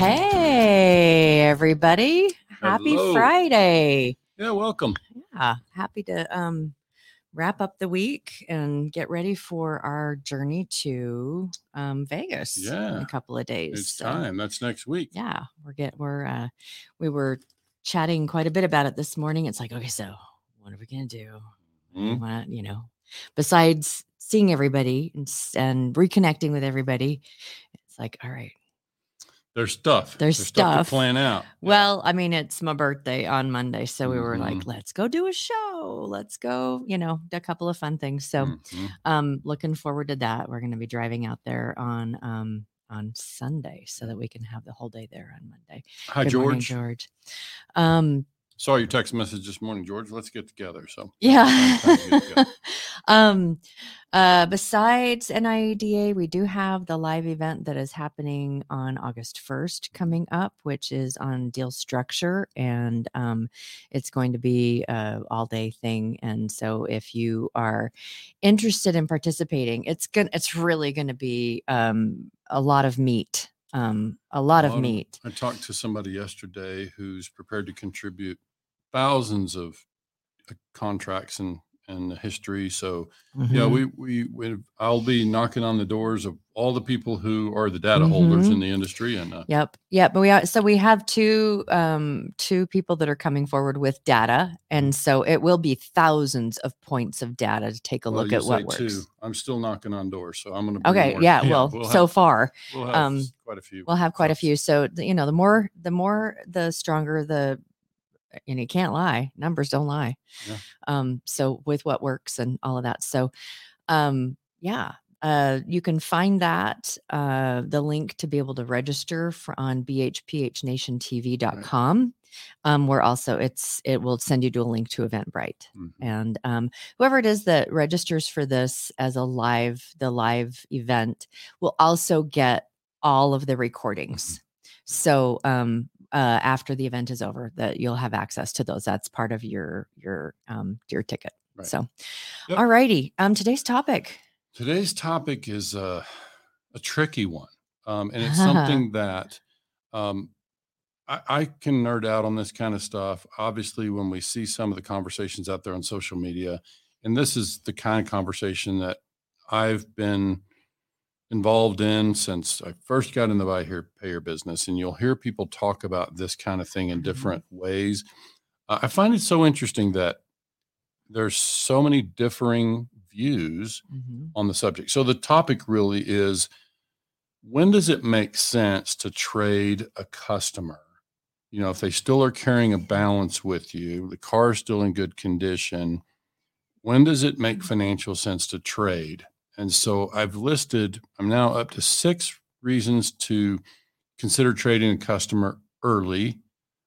Hey, everybody. Happy Hello. Friday. Yeah, welcome. Yeah, happy to um wrap up the week and get ready for our journey to um Vegas in Yeah, a couple of days. It's So, time. That's next week. yeah, we're get we're uh we were chatting quite a bit about it this morning. It's like, okay, so what are we gonna do? We Mhm. want to, you know, besides seeing everybody and, and reconnecting with everybody, it's like, all right. There's stuff. There's stuff stuff. to plan out. Well, I mean, it's my birthday on Monday. So we were like, Mhm. let's go do a show. Let's go, you know, a couple of fun things. So Mhm. um looking forward to that. We're gonna be driving out there on um on Sunday so that we can have the whole day there on Monday. Hi, Good morning, George. George. Um Saw your text message this morning, George. Let's get together. So yeah. Time to get together. um uh besides NIADA, we do have the live event that is happening on August 1st coming up, which is on deal structure and um it's going to be a all day thing and so if you are interested in participating, it's going it's really going to be um a lot of meat. Um a lot of- meat. I talked to somebody yesterday who's prepared to contribute thousands of uh, contracts and and the history. So yeah, Mhm. we, we we I'll be knocking on the doors of all the people who are the data holders Mhm. in the industry, and uh, Yep. Yep. But we are, so we have two um two people that are coming forward with data. And so it will be thousands of points of data to take a well, look at what works. two. I'm still knocking on doors, so I'm going to. Okay. Yeah. Well, we'll so have, far we'll have um, quite a few. we'll have quite a few. So you know, the more the more the stronger the and you can't lie. Numbers don't lie. Yeah. Um, so with what works and all of that. So um yeah. Uh, you can find that uh, the link to be able to register for on bhphnatiantv.com. Um, where also it's it will send you to a link to Eventbrite Mhm. and um, whoever it is that registers for this as a live the live event will also get all of the recordings so um, uh, after the event is over that you'll have access to those that's part of your your um, your ticket Right. so Yep. all righty um today's topic Today's topic is a, a tricky one. Um, and it's something that um, I, I can nerd out on this kind of stuff. Obviously, when we see some of the conversations out there on social media, and this is the kind of conversation that I've been involved in since I first got in the buy here, pay business. And you'll hear people talk about this kind of thing in Mhm. different ways. Uh, I find it so interesting that there's so many differing views Mhm. on the subject. So the topic really is when does it make sense to trade a customer? You know, if they still are carrying a balance with you, the car is still in good condition, when does it make financial sense to trade? And so I've listed, I'm now up to six reasons to consider trading a customer early,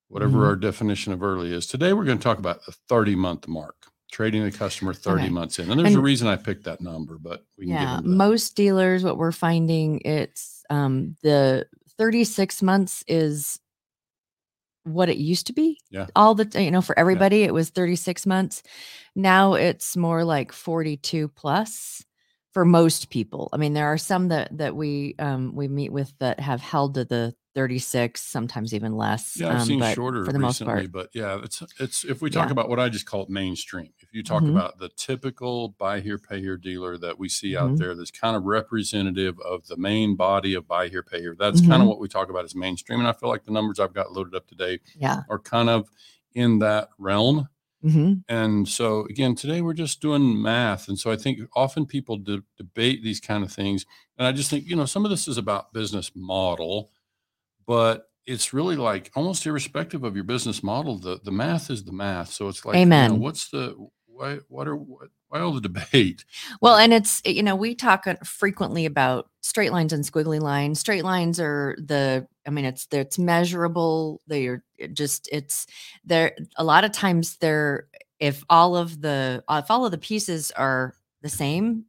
whatever Mhm. our definition of early is. Today, we're going to talk about the 30 month mark, trading a customer 30 Okay. months in. And there's a reason I picked that number, but we can get yeah into that. most dealers what we're finding it's um the 36 months is what it used to be Yeah. all the you know for everybody it was 36 months now it's more like 42 plus for most people i mean there are some that that we um we meet with that have held to the 36 sometimes even less Yeah, I've um, seen but shorter for the most part but yeah, it's it's if we talk Yeah. about what I just call it mainstream. If you talk Mhm. about the typical buy here, pay here dealer that we see out Mhm. there, that's kind of representative of the main body of buy here, pay here. That's kind Mhm. of what we talk about as mainstream. And I feel like the numbers I've got loaded up today yeah are kind of in that realm. Hmm And so again, today we're just doing math. And so I think often people de- debate these kind of things. And I just think, you know, some of this is about business model, but it's really like almost irrespective of your business model, the, the math is the math. So it's like, you know, Amen. what's the, why, what are, what, why all the debate? Well, and it's you know we talk uh, frequently about straight lines and squiggly lines. Straight lines are the I mean it's it's measurable. They are just it's there. A lot of times they're if all of the if all of the pieces are the same,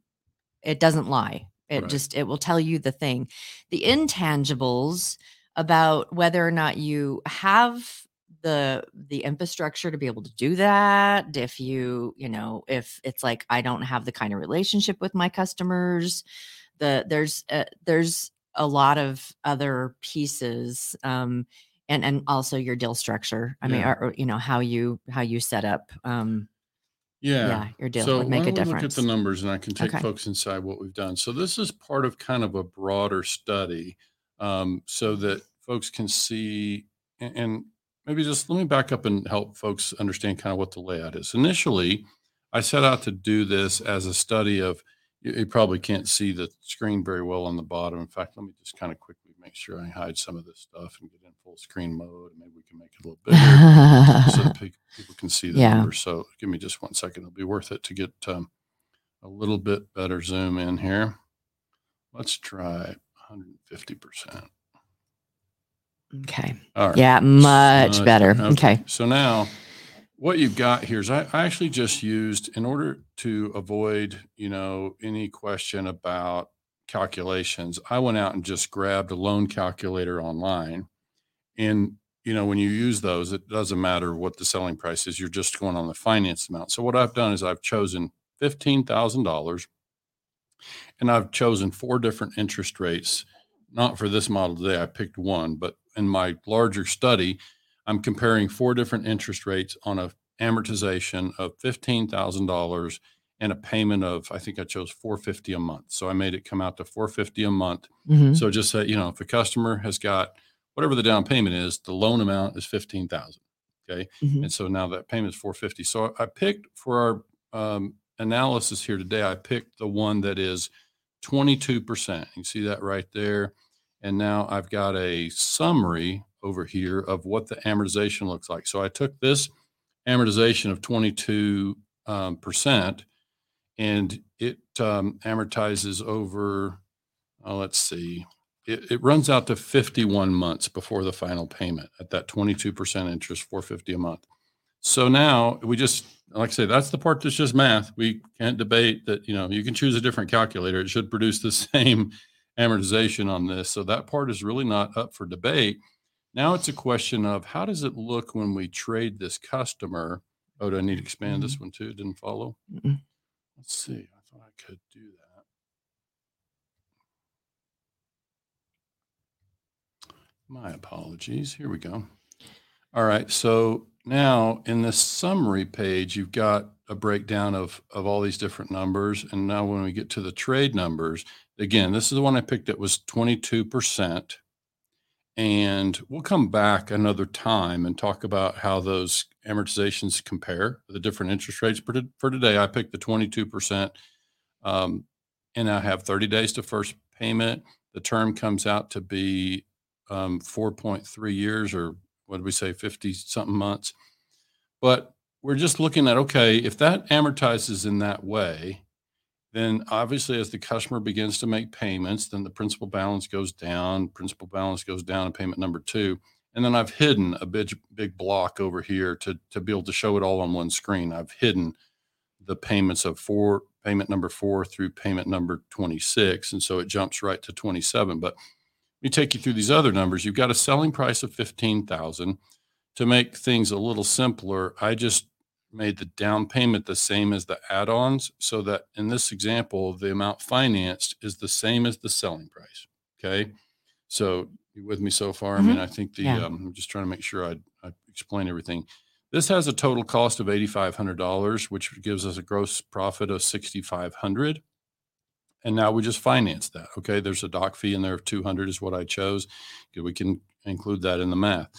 it doesn't lie. It Right. just it will tell you the thing. The intangibles about whether or not you have the the infrastructure to be able to do that if you you know if it's like i don't have the kind of relationship with my customers the there's uh, there's a lot of other pieces um and and also your deal structure i mean Yeah. or, or, you know how you how you set up um Yeah. yeah, your deal So would make a we look at the numbers and I can take Okay. folks inside what we've done. So this is part of kind of a broader study um, so that folks can see and, and maybe just let me back up and help folks understand kind of what the layout is. Initially, I set out to do this as a study of you, you probably can't see the screen very well on the bottom. In fact, let me just kind of quickly make sure I hide some of this stuff and get in full screen mode. Maybe we can make it a little bigger so that people can see the Yeah. numbers. So give me just one second. It'll be worth it to get um, a little bit better zoom in here. Let's try 150%. okay All right. yeah much better better. okay So now what you've got here is I, I actually just used in order to avoid, you know, any question about calculations, I went out and just grabbed a loan calculator online. And, you know, when you use those, it doesn't matter what the selling price is, you're just going on the finance amount. So what I've done is I've chosen $15,000 and I've chosen four different interest rates. Not for this model today, I picked one, but in my larger study, I'm comparing four different interest rates on a amortization of fifteen thousand dollars and a payment of I think I chose four fifty a month. So I made it come out to four fifty a month. Mhm. So just say you know if a customer has got whatever the down payment is, the loan amount is fifteen thousand. Okay, Mhm. and so now that payment is four fifty. So I picked for our um, analysis here today. I picked the one that is twenty two percent. You see that right there. And now I've got a summary over here of what the amortization looks like. So I took this amortization of 22 um, percent and it um, amortizes over, uh, let's see, it, it runs out to 51 months before the final payment at that 22% interest, 450 a month. So now we just, like I say, that's the part that's just math. We can't debate that, you know, you can choose a different calculator. It should produce the same amortization on this. So that part is really not up for debate. Now it's a question of how does it look when we trade this customer? Oh, do I need to expand this mm-hmm. one too? Didn't follow. Mm-mm. Let's see. I thought I could do that. My apologies. Here we go. All right. So now in this summary page, you've got a breakdown of, of all these different numbers. And now when we get to the trade numbers, again, this is the one I picked that was 22%. And we'll come back another time and talk about how those amortizations compare, the different interest rates. For, to- for today, I picked the 22%. Um, and I have 30 days to first payment. The term comes out to be um, 4.3 years or what did we say, 50 something months. But we're just looking at okay, if that amortizes in that way, then obviously as the customer begins to make payments, then the principal balance goes down, principal balance goes down in payment number two. And then I've hidden a big big block over here to to be able to show it all on one screen. I've hidden the payments of four payment number four through payment number 26. And so it jumps right to 27. But let me take you through these other numbers. You've got a selling price of 15,000. To make things a little simpler, I just made the down payment the same as the add-ons so that in this example, the amount financed is the same as the selling price. Okay. So you with me so far? I mean, I think the, Yeah. um, I'm just trying to make sure I, I explain everything. This has a total cost of $8,500, which gives us a gross profit of 6,500. And now we just finance that. Okay. There's a doc fee in there of 200 is what I chose. We can include that in the math.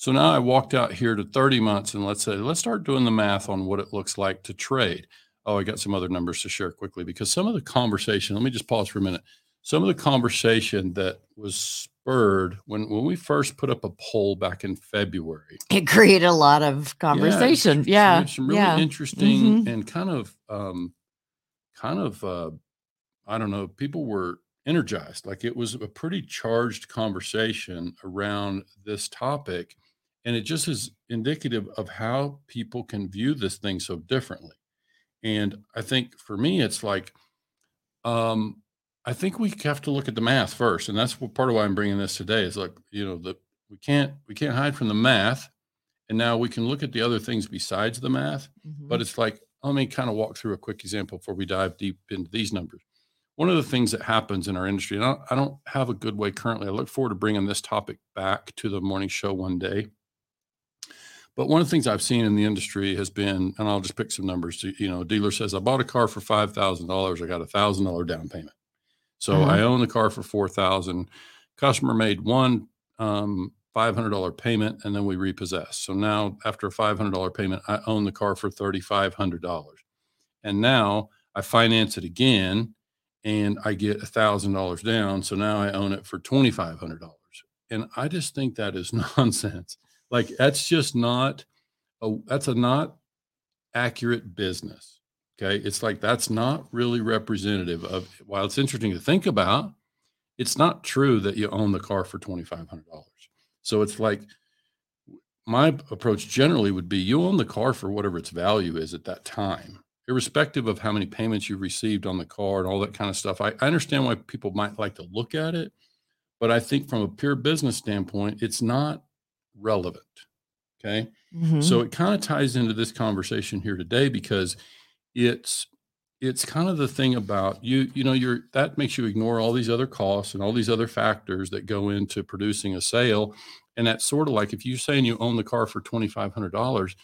So now I walked out here to 30 months and let's say, let's start doing the math on what it looks like to trade. Oh, I got some other numbers to share quickly because some of the conversation, let me just pause for a minute. Some of the conversation that was spurred when, when we first put up a poll back in February. it created a lot of conversation some- yeah Some really yeah interesting Mhm. and kind of, um, kind of, uh, I don't know, people were energized. Like it was a pretty charged conversation around this topic. And it just is indicative of how people can view this thing so differently. And I think for me, it's like, um, I think we have to look at the math first, and that's what part of why I'm bringing this today. Is like, you know, that we can't we can't hide from the math, and now we can look at the other things besides the math. Mhm. But it's like, let me kind of walk through a quick example before we dive deep into these numbers. one of the things that happens in our industry, and I don't have a good way currently. I look forward to bringing this topic back to the morning show one day. But one of the things I've seen in the industry has been, and I'll just pick some numbers. You know, a dealer says, "I bought a car for five thousand dollars. I got a thousand dollar down payment, so Mhm. I own the car for four thousand. Customer made one um, five hundred dollar payment, and then we repossess. So now, after a five hundred dollar payment, I own the car for thirty five hundred dollars, and now I finance it again, and I get a thousand dollars down. So now I own it for twenty five hundred dollars, and I just think that is nonsense. Like that's just not a that's a not accurate business. Okay. It's like that's not really representative of while it's interesting to think about, it's not true that you own the car for $2,500. So it's like my approach generally would be you own the car for whatever its value is at that time, irrespective of how many payments you've received on the car and all that kind of stuff. I, I understand why people might like to look at it, but I think from a pure business standpoint, it's not relevant. Okay. Mhm. So it kind of ties into this conversation here today because it's it's kind of the thing about you you know you're that makes you ignore all these other costs and all these other factors that go into producing a sale and that's sort of like if you're saying you own the car for $2500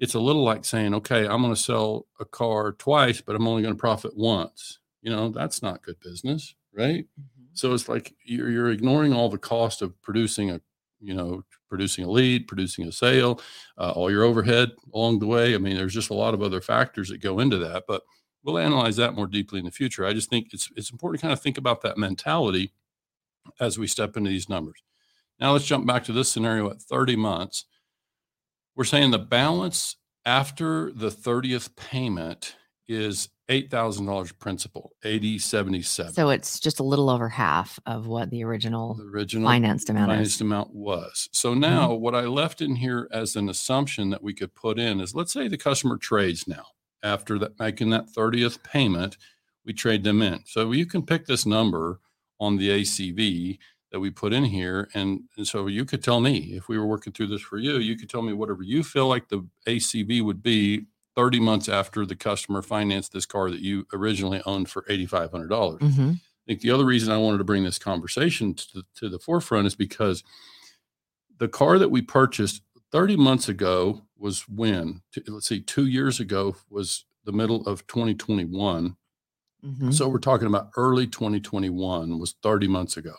it's a little like saying okay i'm going to sell a car twice but i'm only going to profit once you know that's not good business right Mhm. so it's like you're, you're ignoring all the cost of producing a, you know, producing a lead, producing a sale, uh, all your overhead along the way. I mean, there's just a lot of other factors that go into that, but we'll analyze that more deeply in the future. I just think it's it's important to kind of think about that mentality as we step into these numbers. Now let's jump back to this scenario at 30 months. We're saying the balance after the 30th payment is $8,000 principal, 8077. So it's just a little over half of what the original the original financed amount financed is. amount was. So mm-hmm. now what I left in here as an assumption that we could put in is let's say the customer trades now after that making that 30th payment, we trade them in. So you can pick this number on the ACV that we put in here. And, and so you could tell me if we were working through this for you, you could tell me whatever you feel like the ACV would be 30 months after the customer financed this car that you originally owned for $8,500. Mhm. I think the other reason I wanted to bring this conversation to the, to the forefront is because the car that we purchased 30 months ago was when, let's see, two years ago was the middle of 2021. Mhm. So we're talking about early 2021 was 30 months ago.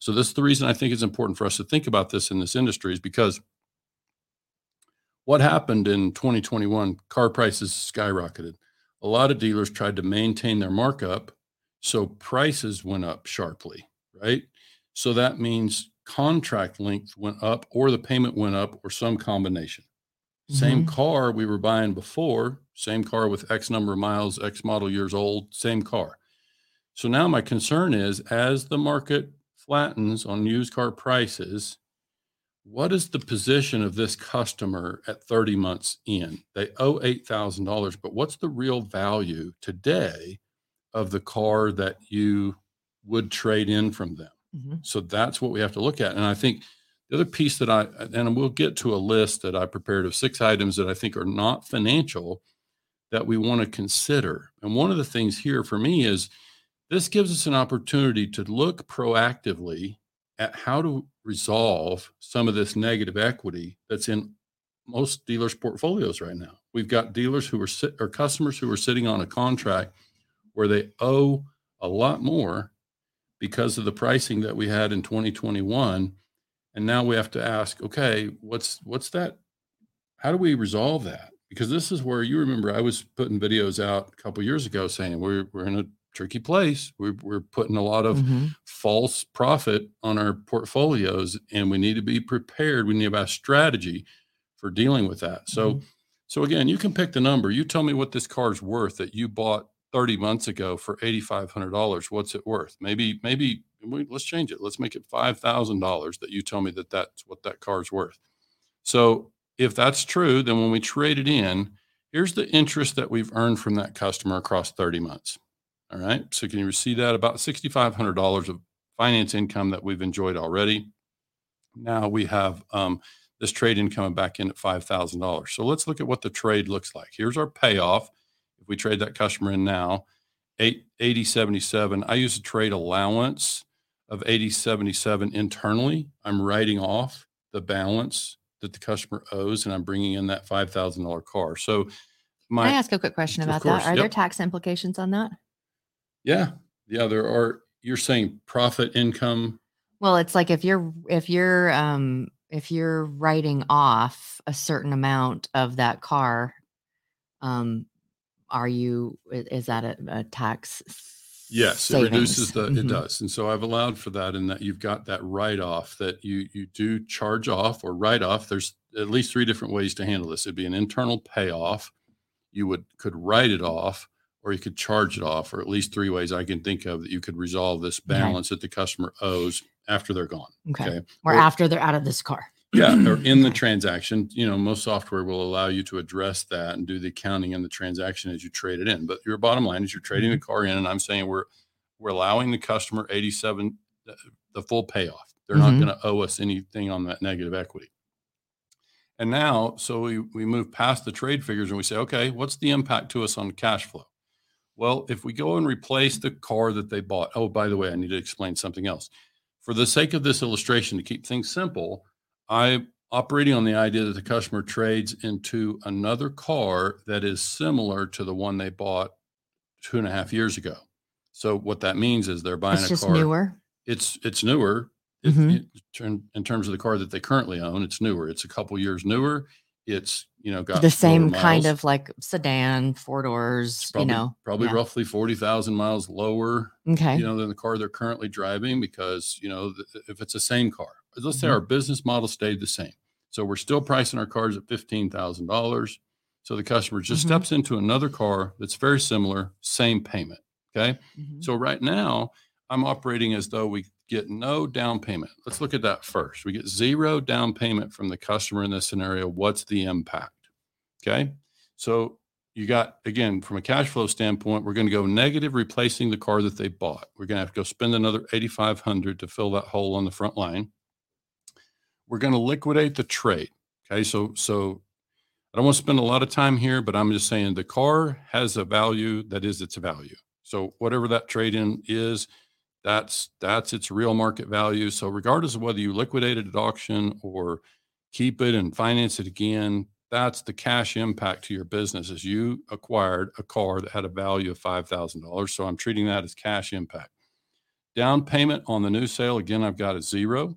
So this is the reason I think it's important for us to think about this in this industry is because what happened in 2021, car prices skyrocketed. A lot of dealers tried to maintain their markup, so prices went up sharply, right? So that means contract length went up or the payment went up or some combination. Same mm-hmm. car we were buying before, same car with X number of miles, X model years old, same car. So now my concern is as the market flattens on used car prices, what is the position of this customer at 30 months in? They owe $8,000, but what's the real value today of the car that you would trade in from them? Mhm. So that's what we have to look at. And I think the other piece that I, and we'll get to a list that I prepared of six items that I think are not financial that we want to consider. And one of the things here for me is this gives us an opportunity to look proactively at how to resolve some of this negative equity that's in most dealers' portfolios right now. We've got dealers who are sit, or customers who are sitting on a contract where they owe a lot more because of the pricing that we had in 2021 and now we have to ask okay what's what's that how do we resolve that because this is where you remember i was putting videos out a couple years ago saying we're, we're in a tricky place. We're, we're putting a lot of Mhm. false profit on our portfolios and we need to be prepared. We need to have a strategy for dealing with that. So Mhm. so again you can pick the number. You tell me what this car's worth that you bought 30 months ago for $8500 what's it worth? Maybe maybe we, let's change it. Let's make it $5000 that you tell me that that's what that car's worth. So if that's true then when we trade it in here's the interest that we've earned from that customer across 30 months all right so can you see that about $6500 of finance income that we've enjoyed already now we have um, this trade in coming back in at $5000 so let's look at what the trade looks like here's our payoff if we trade that customer in now eight, 8077, I use a trade allowance of 8077 internally. I'm writing off the balance that the customer owes and I'm bringing in that $5,000 car. So my Can I ask a quick question about course, that? Are there tax implications on that? Yeah, yeah, there are you're saying profit income Well, it's like if you're if you're um if you're writing off a certain amount of that car, um, are you is that a, a tax? Yes, it reduces the, savings? it does. And so I've allowed for that in that you've got that write-off that you, you do charge off or write off. There's at least three different ways to handle this. It'd be an internal payoff. You would, could write it off or you could charge it off, or at least three ways I can think of that you could resolve this Okay. balance that the customer owes after they're gone. Okay. Okay. Or Or- after they're out of this car. Yeah, or in the transaction, you know, most software will allow you to address that and do the accounting in the transaction as you trade it in. But your bottom line is you're trading the car in, and I'm saying we're we're allowing the customer 87 the- the full payoff. They're Mhm. not going to owe us anything on that negative equity. And now, so we we move past the trade figures and we say, okay, what's the impact to us on cash flow? Well, if we go and replace the car that they bought, oh, by the way, I need to explain something else. For the sake of this illustration, to keep things simple, I'm operating on the idea that the customer trades into another car that is similar to the one they bought two and a half years ago. So what that means is they're buying It's a just car. newer. It's it's newer. It- Mhm. it- in, in terms of the car that they currently own, it's newer. It's a couple years newer. It's you know got The same kind miles. of like sedan, four doors, probably, you know. probably yeah. roughly forty thousand miles lower Okay. you know, than the car they're currently driving because, you know, th- if it's the same car, let's say Mhm. our business model stayed the same. So we're still pricing our cars at $15,000. So the customer just Mhm. steps into another car that's very similar, same payment. Okay. Mhm. So right now I'm operating as though we get no down payment. Let's look at that first. We get zero down payment from the customer in this scenario. What's the impact? Okay. So you got again from a cash flow standpoint, we're going to go negative replacing the car that they bought. We're going to have to go spend another 8500 to fill that hole on the front line. We're going to liquidate the trade. Okay? So so I don't want to spend a lot of time here, but I'm just saying the car has a value that is its value. So whatever that trade in is, that's that's its real market value. So regardless of whether you liquidate it at auction or keep it and finance it again, that's the cash impact to your business as you acquired a car that had a value of $5,000. So I'm treating that as cash impact. Down payment on the new sale, again, I've got a zero.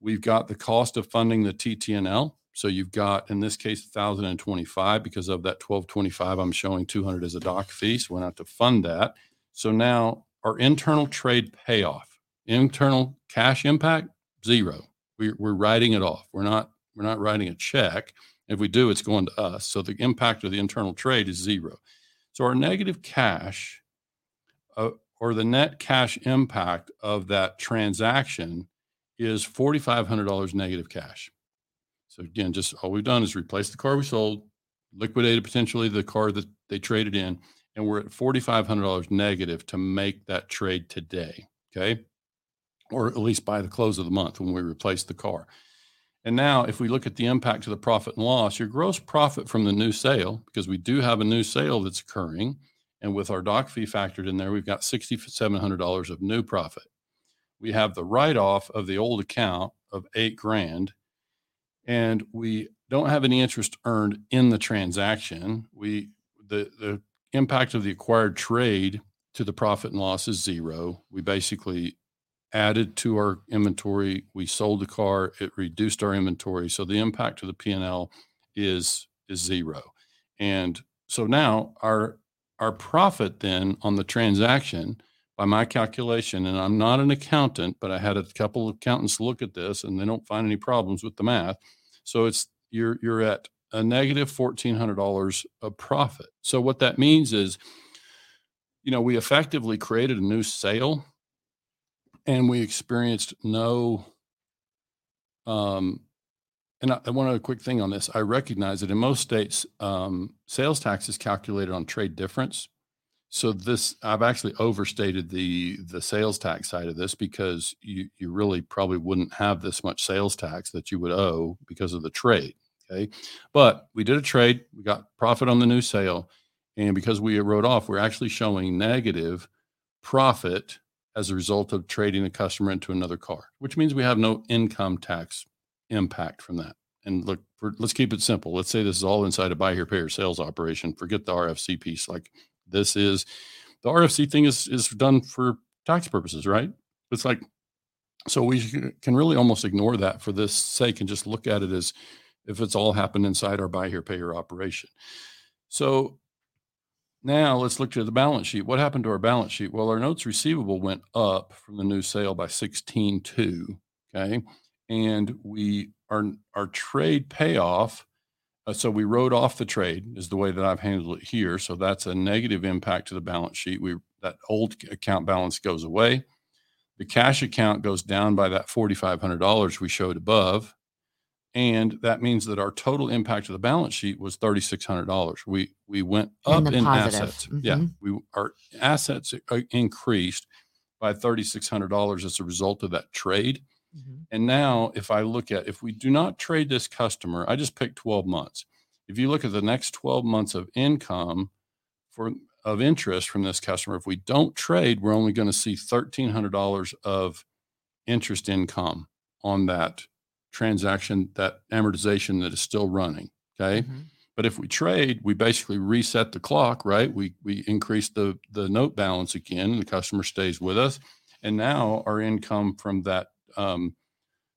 We've got the cost of funding the TT&L. So you've got, in this case, 1,025 because of that 1225. I'm showing 200 as a doc fee. So we have to fund that. So now our internal trade payoff, internal cash impact, zero. We, we're writing it off. We're not, we're not writing a check. If we do, it's going to us. So the impact of the internal trade is zero. So our negative cash uh, or the net cash impact of that transaction is $4,500 negative cash. So again, just all we've done is replace the car we sold, liquidated potentially the car that they traded in, and we're at $4,500 negative to make that trade today. Okay. Or at least by the close of the month when we replace the car. And now, if we look at the impact to the profit and loss, your gross profit from the new sale, because we do have a new sale that's occurring, and with our doc fee factored in there, we've got $6,700 of new profit. We have the write off of the old account of eight grand, and we don't have any interest earned in the transaction. We the the impact of the acquired trade to the profit and loss is zero. We basically added to our inventory. We sold the car. It reduced our inventory. So the impact to the P&L is is zero. And so now our our profit then on the transaction by my calculation, and I'm not an accountant, but I had a couple of accountants look at this and they don't find any problems with the math. So it's you're you're at a negative negative fourteen hundred dollars of profit. So what that means is, you know, we effectively created a new sale and we experienced no um and I, one other quick thing on this. I recognize that in most states um, sales tax is calculated on trade difference. So this i've actually overstated the the sales tax side of this because you you really probably wouldn't have this much sales tax that you would owe because of the trade okay but we did a trade we got profit on the new sale And because we wrote off, we're actually showing negative profit as a result of trading a customer into another car, which means we have no income tax impact from that. And look, for, let's keep it simple. Let's say this is all inside a buy here, pay here sales operation. Forget the RFC piece. Like this is the RFC thing is is done for tax purposes, right? It's like so we can really almost ignore that for this sake and just look at it as if it's all happened inside our buy here, pay here operation. So now let's look at the balance sheet. What happened to our balance sheet? Well, our notes receivable went up from the new sale by 16.2. Okay. And we our our trade payoff. Uh, so we wrote off the trade is the way that I've handled it here. So that's a negative impact to the balance sheet. We that old account balance goes away. The cash account goes down by that $4,500 we showed above. And that means that our total impact of the balance sheet was $3,600. We we went up in, in assets. Mm-hmm. Yeah, we our assets uh, increased by $3,600 as a result of that trade. Mm-hmm. And now, if I look at if we do not trade this customer, I just picked 12 months. If you look at the next 12 months of income for of interest from this customer, if we don't trade, we're only going to see $1,300 of interest income on that transaction, that amortization that is still running. Okay. Mm-hmm. But if we trade, we basically reset the clock, right? We we increase the the note balance again, and the customer stays with us. And now our income from that um,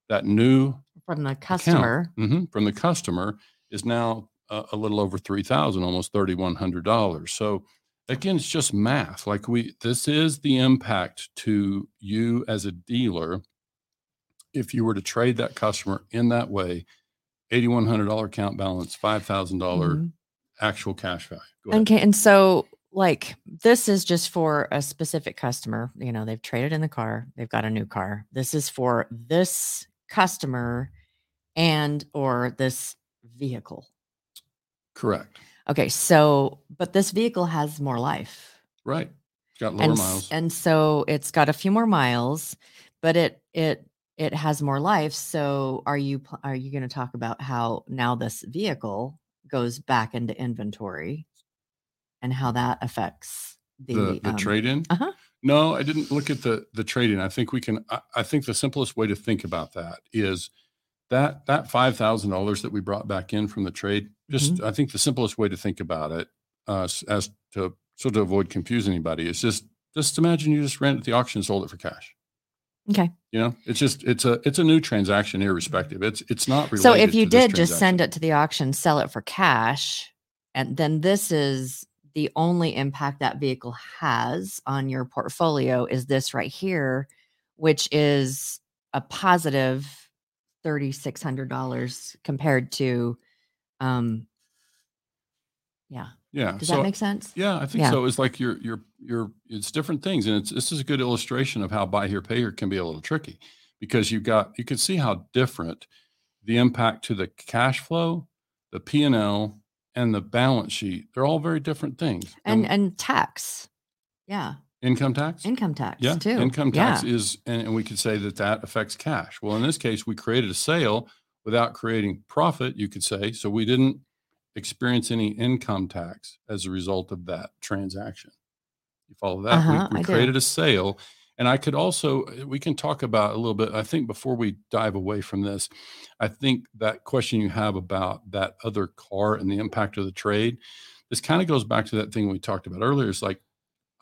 that new from the customer mm-hmm, from the customer is now a, a little over three thousand, almost thirty one hundred dollars. So again, it's just math. Like we, this is the impact to you as a dealer if you were to trade that customer in that way, eighty-one hundred dollar account balance, five thousand dollar mm-hmm. actual cash value. Okay, and so like this is just for a specific customer. You know, they've traded in the car, they've got a new car. This is for this customer and or this vehicle. Correct. Okay, so but this vehicle has more life. Right. It's got lower and, miles. And so it's got a few more miles, but it it it has more life. So are you are you going to talk about how now this vehicle goes back into inventory and how that affects the the, the um, trade in? uh-huh. No, I didn't look at the the trade in. I think we can. I, I think the simplest way to think about that is that that five thousand dollars that we brought back in from the trade. Just mm-hmm. I think the simplest way to think about it, uh, as to so to avoid confusing anybody, is just just imagine you just ran it at the auction and sold it for cash. Okay. You know, it's just it's a it's a new transaction irrespective. It's it's not related So if you did just send it to the auction, sell it for cash, and then this is the only impact that vehicle has on your portfolio is this right here, which is a positive $3600 compared to um yeah yeah. Does so, that make sense? Yeah, I think yeah. so. It's like you're you're you're it's different things. And it's this is a good illustration of how buy here, pay here can be a little tricky because you've got you can see how different the impact to the cash flow, the P and L, and the balance sheet. They're all very different things. And and, and tax. Yeah. Income tax? Income tax yeah. too. Income tax yeah. is, and we could say that that affects cash. Well, in this case, we created a sale without creating profit, you could say. So we didn't experience any income tax as a result of that transaction. You follow that? Uh-huh, we, we created a sale. And I could also, we can talk about a little bit. I think before we dive away from this, I think that question you have about that other car and the impact of the trade, this kind of goes back to that thing we talked about earlier. It's like,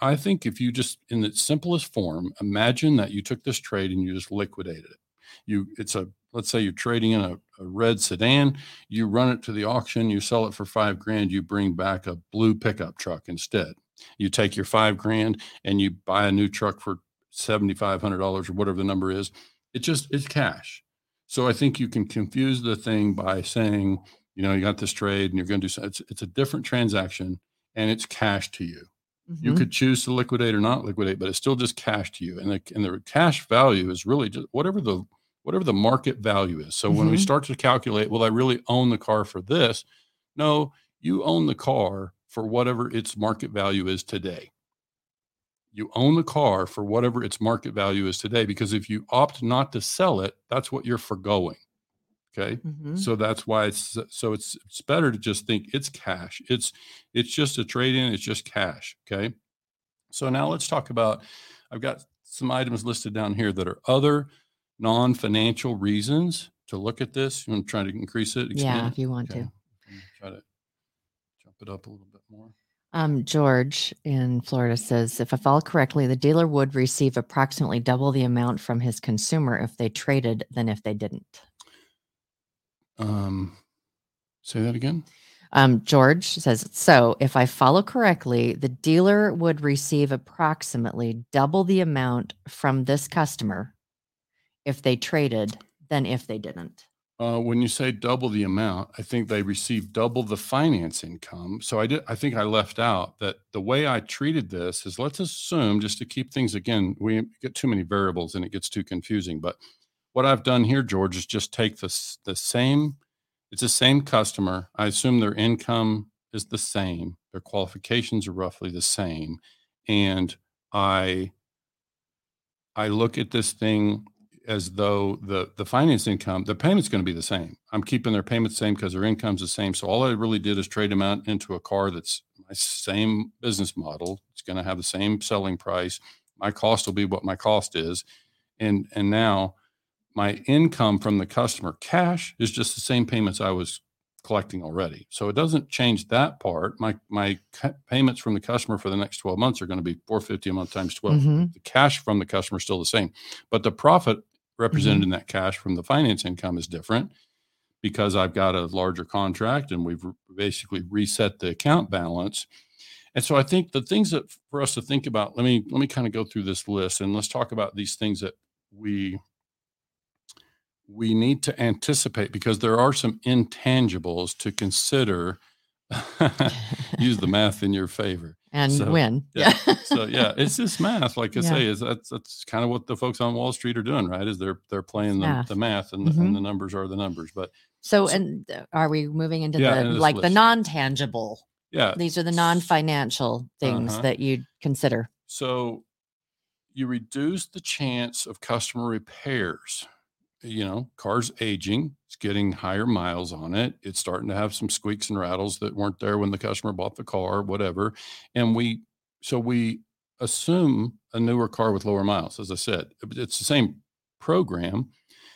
I think if you just, in its simplest form, imagine that you took this trade and you just liquidated it. You, it's a let's say you're trading in a, a, red sedan, you run it to the auction, you sell it for five grand, you bring back a blue pickup truck instead. You take your five grand and you buy a new truck for $7,500 or whatever the number is. It just, it's cash. So I think you can confuse the thing by saying, you know, you got this trade and you're going to do, so. it's, it's a different transaction and it's cash to you. Mm-hmm. You could choose to liquidate or not liquidate, but it's still just cash to you. And the, and the cash value is really just whatever the whatever the market value is. So mm-hmm. when we mm-hmm. start to calculate, will I really own the car for this? No, you own the car for whatever its market value is today. You own the car for whatever its market value is today because if you opt not to sell it, that's what you're foregoing. Okay. Mhm. So that's why it's so it's it's better to just think it's cash. It's it's just a trade in, it's just cash. Okay. So now let's talk about I've got some items listed down here that are other non-financial reasons to look at this. You want to try to increase it? Yeah, it? if you want Okay. to. Try to jump it up a little bit more. Um, George in Florida says, if I follow correctly, the dealer would receive approximately double the amount from his consumer if they traded than if they didn't. Um, say that again. Um, George says, so if I follow correctly, the dealer would receive approximately double the amount from this customer if they traded than if they didn't. Uh, when you say double the amount, I think they receive double the finance income. So I did. I think I left out that the way I treated this is let's assume just to keep things again. We get too many variables and it gets too confusing. But what I've done here, George, is just take the the same. It's the same customer. I assume their income is the same. Their qualifications are roughly the same, and I I look at this thing as though the the finance income, the payment's going to be the same. I'm keeping their payment the same because their income's the same. So all I really did is trade them out into a car that's my same business model. It's going to have the same selling price. My cost will be what my cost is, and and now my income from the customer cash is just the same payments I was collecting already. So it doesn't change that part. My my ca- payments from the customer for the next 12 months are going to be 450 a month times 12 Mhm. the cash from the customer is still the same, but the profit represented mm-hmm. in that cash from the finance income is different because I've got a larger contract and we've basically reset the account balance. And so I think the things that for us to think about, let me let me kind of go through this list and let's talk about these things that we we need to anticipate because there are some intangibles to consider. Use the math in your favor and So, win. yeah. so yeah, it's just math. Like I Yeah. say, is that's that's kind of what the folks on Wall Street are doing, right? Is they're they're playing the math. the math and, the, Mhm. and the numbers are the numbers. But So, So- and are we moving into Yeah, the like the non tangible? yeah, These are the non financial things Uh-huh. that you'd consider. so you reduce the chance of customer repairs. You know, car's aging, it's getting higher miles on it. It's starting to have some squeaks and rattles that weren't there when the customer bought the car, whatever. And we, so we assume a newer car with lower miles. As I said, it's the same program.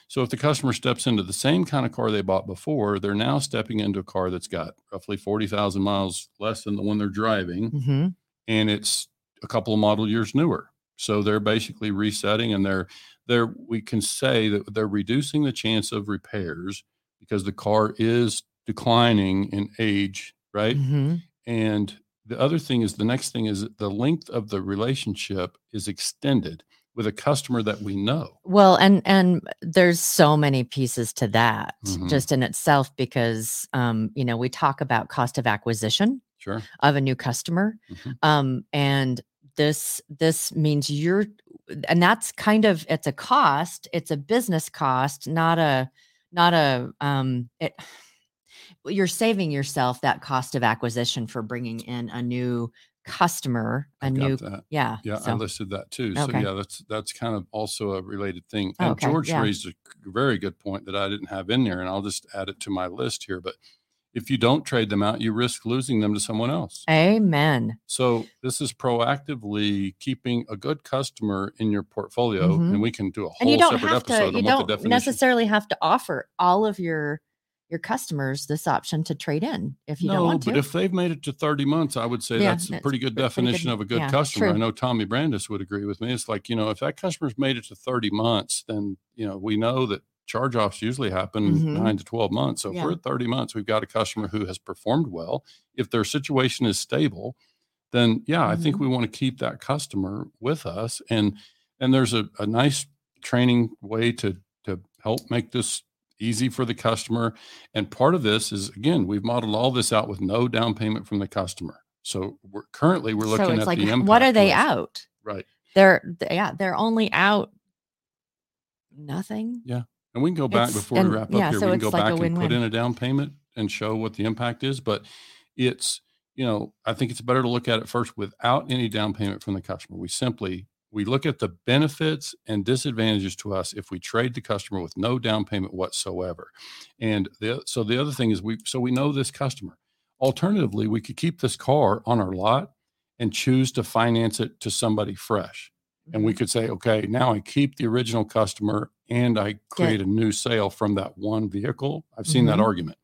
So if the customer steps into the same kind of car they bought before, they're now stepping into a car that's got roughly 40,000 miles less than the one they're driving hmm and it's a couple of model years newer. So they're basically resetting and they're they're we can say that they're reducing the chance of repairs because the car is declining in age, right? hmm And the other thing is the next thing is the length of the relationship is extended with a customer that we know. Well, and and there's so many pieces to that Mhm. just in itself because um, you know we talk about cost of acquisition Sure. of a new customer, Mhm. um, and this this means you're and that's kind of it's a cost it's a business cost not a not a um it you're saving yourself that cost of acquisition for bringing in a new customer a new that. yeah Yeah, I listed that too. So Okay. yeah, that's that's kind of also a related thing. And Okay, George yeah. raised a very good point that I didn't have in there, and I'll just add it to my list here. But if you don't trade them out, you risk losing them to someone else. amen So this is proactively keeping a good customer in your portfolio, Mhm. and we can do a whole and you don't separate have to you on don't the necessarily have to offer all of your your customers this option to trade in if you no, don't want to but if they've made it to 30 months, I would say Yeah, that's a pretty good pre- pretty good. definition of a good Yeah, customer. I know Tommy Brandis would agree with me. It's like, you know, if that customer's made it to 30 months, then, you know, we know that charge offs usually happen Mhm. nine to 12 months. So if we're at 30 months, we've got a customer who has performed well. If their situation is stable, then yeah, I think Mhm. we want to keep that customer with us. And and there's a, a nice training way to to help make this easy for the customer. And part of this is again, we've modeled all this out with no down payment from the customer. So we're currently we're looking so at like the impact. what are they list. out Right. they're yeah they're only out nothing And we can go back It's- before we and- wrap yeah, up here. so we can go like back and put in a down payment and show what the impact is. But it's, you know, I think it's better to look at it first without any down payment from the customer. We simply we look at the benefits and disadvantages to us if we trade the customer with no down payment whatsoever. And the, so the other thing is we so we know this customer. Alternatively, we could keep this car on our lot and choose to finance it to somebody fresh. And we Mhm. could say, okay, now I keep the original customer and I create a new sale from that one vehicle. I've seen that Mhm. argument.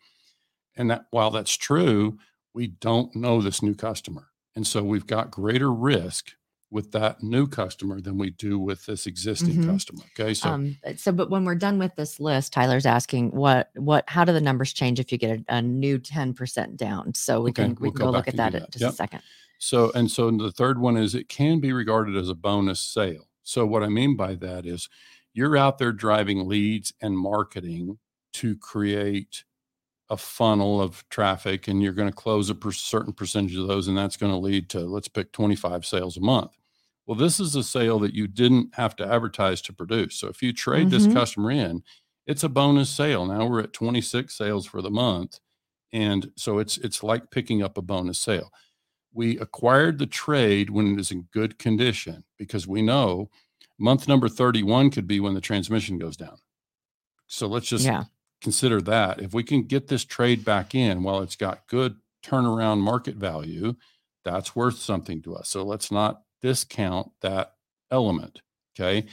And that while that's true, we don't know this new customer. And so we've got greater risk with that new customer than we do with this existing Mhm. customer. Okay. So um but- so but when we're done with this list tyler's asking what what how do the numbers change if you get a, a new 10% down so we Okay, can we we'll can go go look at that in just Yep. a second So, and so the third one is it can be regarded as a bonus sale. So, what I mean by that is you're out there driving leads and marketing to create a funnel of traffic, and you're going to close a per- certain percentage of those, and that's going to lead to, let's pick 25 sales a month. Well, this is a sale that you didn't have to advertise to produce. So, if you trade this Mhm. customer in, it's a bonus sale. Now we're at 26 sales for the month. And so it's it's like picking up a bonus sale we acquired the trade when it is in good condition because we know month number 31 could be when the transmission goes down. So let's just yeah consider that. If we can get this trade back in while it's got good turnaround market value, that's worth something to us. So let's not discount that element. Okay.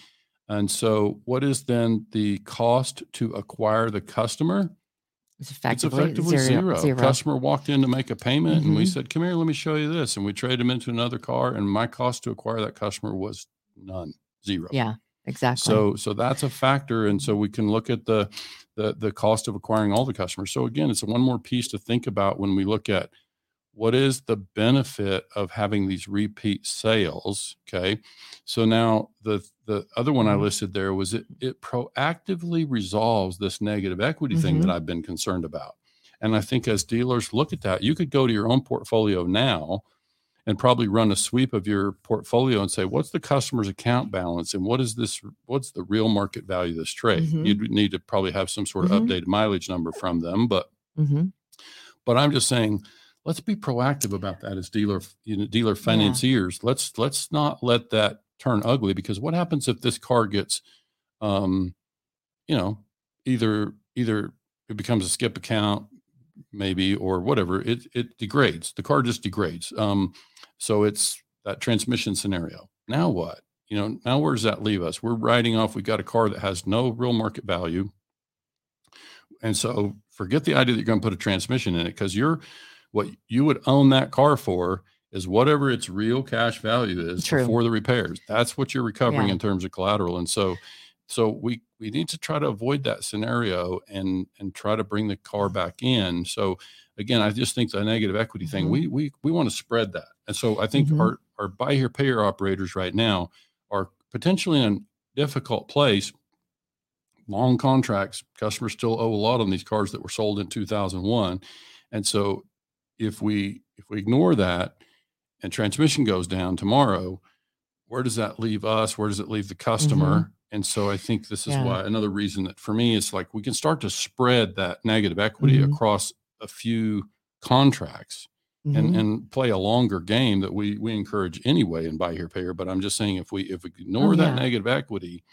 And so, what is then the cost to acquire the customer? It's It's effectively, effectively zero, zero. zero. Customer walked in to make a payment and we Mhm. said, Come here, let me show you this. And we traded him into another car. And my cost to acquire that customer was none, zero. yeah exactly So so that's a factor. And so we can look at the the the cost of acquiring all the customers. So again, it's one more piece to think about when we look at what is the benefit of having these repeat sales. Okay. So now the the other one I Mhm. listed there was it it proactively resolves this negative equity thing that Mhm. I've been concerned about. And I think as dealers look at that, you could go to your own portfolio now and probably run a sweep of your portfolio and say, what's the customer's account balance and what is this, what's the real market value of this trade? Mhm. You'd need to probably have some sort of Mhm. updated mileage number from them. But, hmm but I'm just saying, let's be proactive about that as dealer, you know, dealer financiers. Let's, let's not let that turn ugly because what happens if this car gets, um, you know, either, either it becomes a skip account, maybe, or whatever, it, it degrades. The car just degrades. Um, so it's that transmission scenario. Now what? You know, now where does that leave us? We're writing off, we got a car that has no real market value. And so forget the idea that you're going to put a transmission in it because you're what you would own that car for is whatever its real cash value is True. before the repairs. That's what you're recovering Yeah. in terms of collateral. And so so we we need to try to avoid that scenario and and try to bring the car back in. So again, I just think the negative equity thing, Mhm. we we we want to spread that. And so I think Mhm. our our buy here pay here operators right now are potentially in a difficult place. Long contracts, customers still owe a lot on these cars that were sold in 2001. And so if we if we ignore that and transmission goes down tomorrow, where does that leave us? Where does it leave the customer? And so I think this is Mm-hmm. Yeah. why another reason that for me it's like we can start to spread that negative equity Mhm. across a few contracts Mhm. and and play a longer game that we we encourage anyway in buy here pay here. But I'm just saying if we if we ignore that Oh, yeah. negative equity,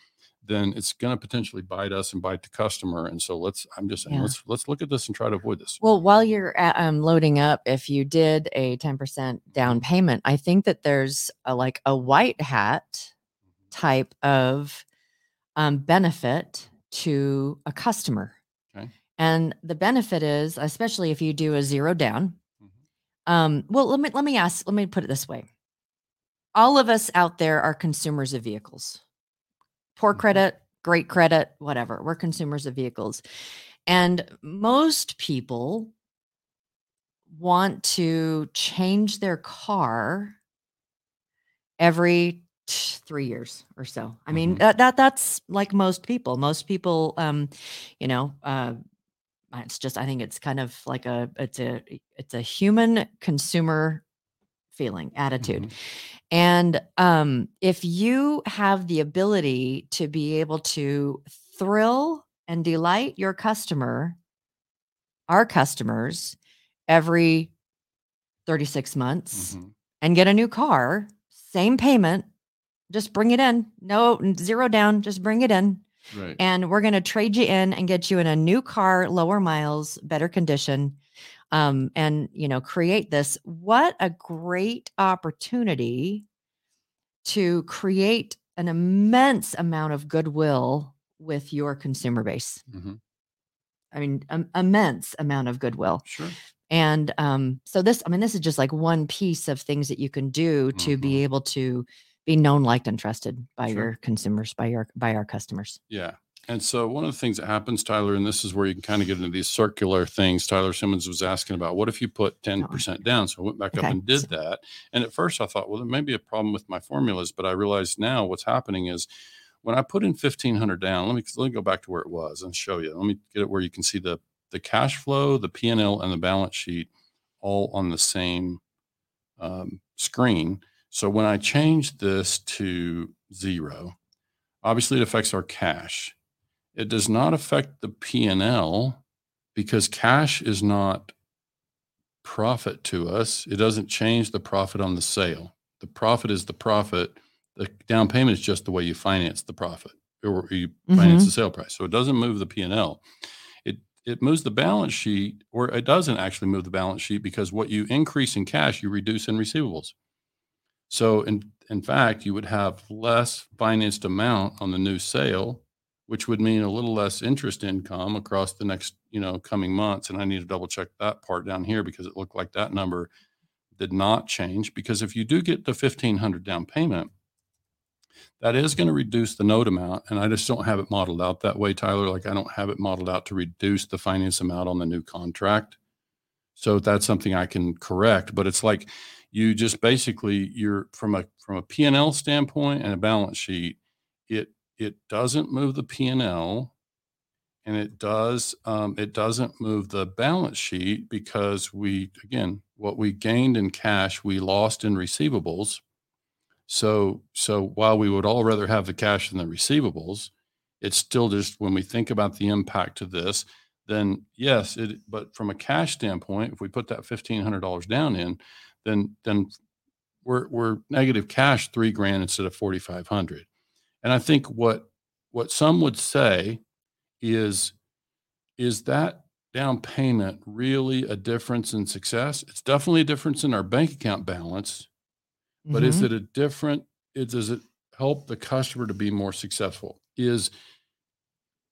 then it's going to potentially bite us and bite the customer. And so let's I'm just saying Yeah. let's let's look at this and try to avoid this. Well, while you're at, um, loading up, if you did a 10% down Mm-hmm. payment, I think that there's a, like a white hat type of um, benefit to a customer. Okay. And the benefit is, especially if you do a zero down. Mhm. Um, well, let me let me ask. Let me put it this way: all of us out there are consumers of vehicles. Poor Mhm. credit, great credit, whatever. We're consumers of vehicles, and most people want to change their car every t- three years or so. I mean, Mhm. that, that that's like most people. Most people, um, you know, uh, it's just I think it's kind of like a it's a it's a human consumer feeling attitude. Mhm. And um, if you have the ability to be able to thrill and delight your customer, our customers, every 36 months Mhm. and get a new car, same payment, just bring it in. No, zero down, just bring it in. Right. And we're going to trade you in and get you in a new car, lower miles, better condition. Um, and you know, create this. What a great opportunity to create an immense amount of goodwill with your consumer base. Mhm. I mean, um, immense amount of goodwill. Sure. And um, so this, I mean, this is just like one piece of things that you can do to Mhm. be able to be known, liked, and trusted by Sure. your consumers, by your by our customers. Yeah. And so one of the things that happens, Tyler, and this is where you can kind of get into these circular things. Tyler Simmons was asking about what if you put 10% down? So I went back up and did that. And at first I thought, well, there may be a problem with my formulas, but I realized now what's happening is when I put in 1500 down, let me, let me go back to where it was and show you. Let me get it where you can see the, the cash flow, the P&L and the balance sheet all on the same um, screen. So when I change this to zero, obviously it affects our cash. It does not affect the P&L because cash is not profit to us. It doesn't change the profit on the sale. The profit is the profit. The down payment is just the way you finance the profit or you mm-hmm. finance the sale price. So it doesn't move the P&L. It it moves the balance sheet or it doesn't actually move the balance sheet because what you increase in cash, you reduce in receivables. So in in fact, you would have less financed amount on the new sale, which would mean a little less interest income across the next, you know, coming months. And I need to double check that part down here because it looked like that number did not change. Because if you do get the fifteen hundred down payment, that is going to reduce the note amount. And I just don't have it modeled out that way, Tyler. Like I don't have it modeled out to reduce the finance amount on the new contract. So that's something I can correct. But it's like you just basically you're from a from a P&L standpoint and a balance sheet, it it doesn't move the P&L and it does um, it doesn't move the balance sheet because we again what we gained in cash we lost in receivables. So so while we would all rather have the cash than the receivables it's still just when we think about the impact of this then yes it but from a cash standpoint if we put that $1500 down in then then we're we're negative cash 3 grand instead of 4500 and i think what what some would say is is that down payment really a difference in success? It's definitely a difference in our bank account balance but is Mhm. it a different it does it help the customer to be more successful? Is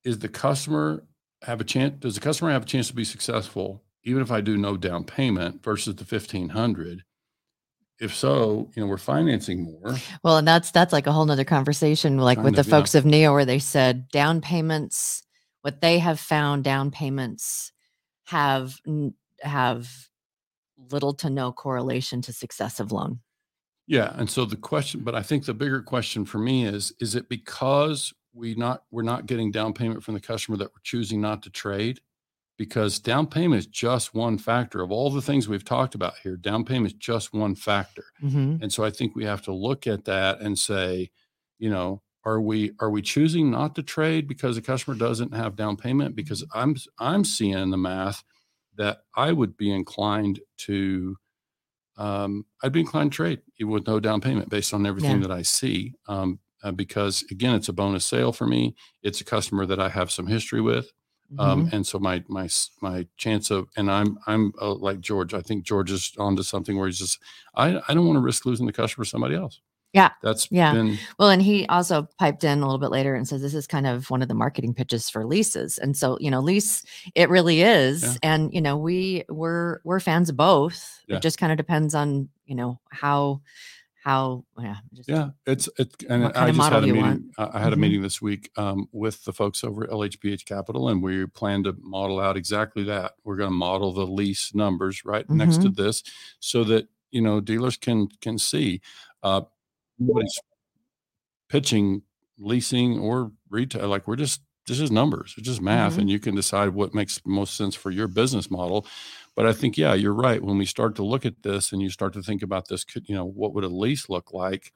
is the customer have a chance does the customer have a chance to be successful even if i do no down payment versus the 1500 if so you know we're financing more Well, and that's that's like a whole nother conversation, like with Kind the of, yeah. folks of Neo, where they said down payments. What they have found, down payments have have little to no correlation to success of loan. Yeah, and so the question, but I think the bigger question for me is: Is it because we not we're not getting down payment from the customer that we're choosing not to trade? Because down payment is just one factor of all the things we've talked about here. Down payment is just one factor, hmm and so I think we have to look at that and say, you know, are we are we choosing not to trade because the customer doesn't have down payment? Because I'm I'm seeing in the math that I would be inclined to um, I'd be inclined to trade even with no down payment based on everything Yeah. that I see. Um, uh, because again, it's a bonus sale for me. It's a customer that I have some history with, um, Mhm. and so my my my chance of and I'm I'm uh, like George. I think George is onto something where he's just I I don't want to risk losing the customer to somebody else. Yeah, that's yeah. been Well, and he also piped in a little bit later and says this is kind of one of the marketing pitches for leases. And so, you know, lease it really is. Yeah. And, you know, we we're we're fans of both. Yeah. It just kind of depends on, you know, how how yeah, just Yeah, it's it, and I just had a meeting. want. I had a Mhm. meeting this week um, with the folks over at LHPH Capital, and we plan to model out exactly that. We're going to model the lease numbers right next to this, so that you know dealers can can see. Uh, nobody's pitching leasing or retail. Like we're just this is numbers. It's just math, Mhm. and you can decide what makes most sense for your business model. But I think yeah, you're right. When we start to look at this, and you start to think about this, could you know what would a lease look like?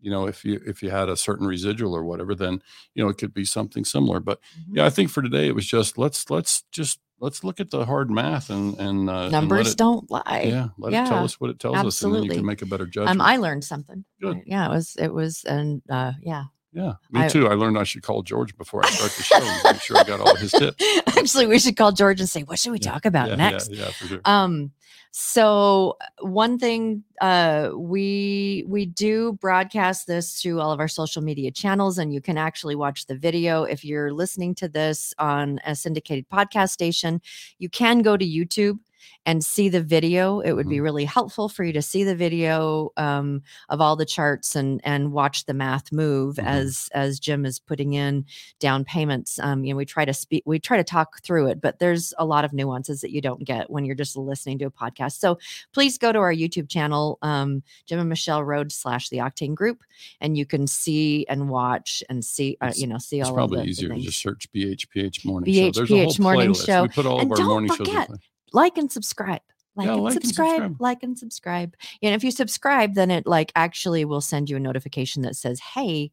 you know if you if you had a certain residual or whatever then you know it could be something similar but Mhm. yeah i think for today it was just let's let's just let's look at the hard math and and uh, and Numbers it- don't lie. Yeah, let it tell us what it tells us, and then you can make a better judgment. Um, I learned something. Good. Yeah, it was it was and uh yeah. Yeah, me I- too. I learned I should call George before I start the show. make sure I got all his tips. Actually, we should call George and say, what should we Yeah, talk about yeah, next? Yeah, yeah, for sure. Um, so one thing uh we we do broadcast this through all of our social media channels and you can actually watch the video if you're listening to this on a syndicated podcast station you can go to youtube and see the video it would be really helpful for you to see the video um, of all the charts and and watch the math move Mhm. as as jim is putting in down payments um, you know we try to speak we try to talk through it but there's a lot of nuances that you don't get when you're just listening to a podcast so please go to our youtube channel um, jim and michelle Rhoads slash the octane group and you can see and watch and see uh, you know see It's all probably the, the easier to just search BHPH morning show. There's a BHPH whole morning playlist. show. We put all And of our don't morning shows. in forget, play. Like and subscribe like, Yeah, and, like and subscribe, subscribe. like and subscribe and if you subscribe then it like actually will send you a notification that says hey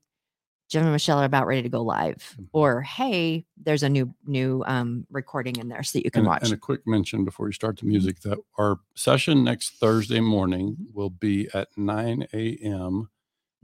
jim and michelle are about ready to go live Mhm. or hey there's a new new um recording in there so that you can and, watch and a quick mention before you start Mm-hmm. the music that our session next Thursday morning will be at 9 a.m.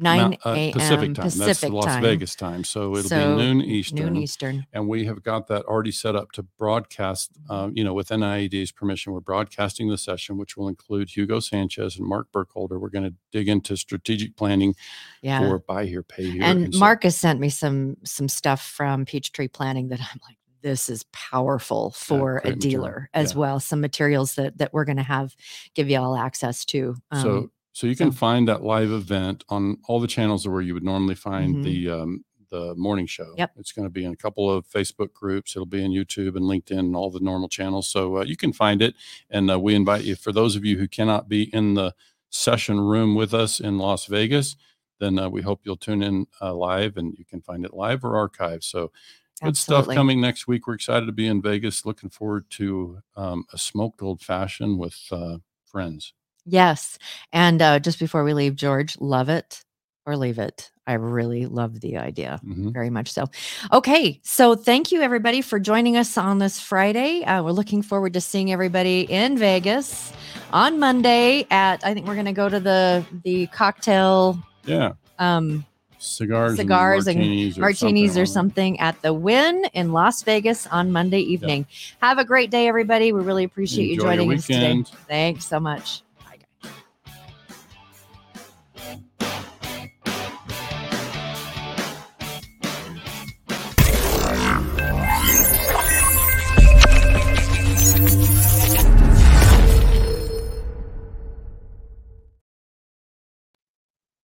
9 Mount- uh, a.m Pacific time. That's pacific Las time Vegas time. So it'll So, be noon Eastern. noon eastern and we have got that already set up to broadcast. Uh, you know, with NIADA's permission, we're broadcasting the session, which will include Hugo Sanchez and Mark Burkholder. We're going to dig into strategic planning yeah for buy here, pay here. and so- has sent me some some stuff from peachtree planning that i'm like this is powerful for a great material. dealer as Yeah. well some materials that that we're going to have give you all access to um, so so you can find that live event on all the channels where you would normally find Mhm. the um, the morning show. Yep. It's going to be in a couple of Facebook groups. It'll be in YouTube and LinkedIn and all the normal channels. So uh, you can find it. And uh, we invite you, for those of you who cannot be in the session room with us in Las Vegas, then uh, we hope you'll tune in uh, live and you can find it live or archived. So good stuff coming next week. We're excited to be in Vegas. Looking forward to um, a smoked old fashioned with uh, friends. Yes. And uh, just before we leave, George, love it or leave it. I really love the idea. Mhm. Very much so. Okay. So thank you, everybody, for joining us on this Friday. Uh, we're looking forward to seeing everybody in Vegas on Monday at, I think we're going to go to the, the cocktail, Yeah. um, cigars, Cigars and and martinis, or martinis or on it. something at the Wynn in Las Vegas on Monday evening. Have a great day, everybody. We really appreciate Enjoy you joining us today. Thanks so much.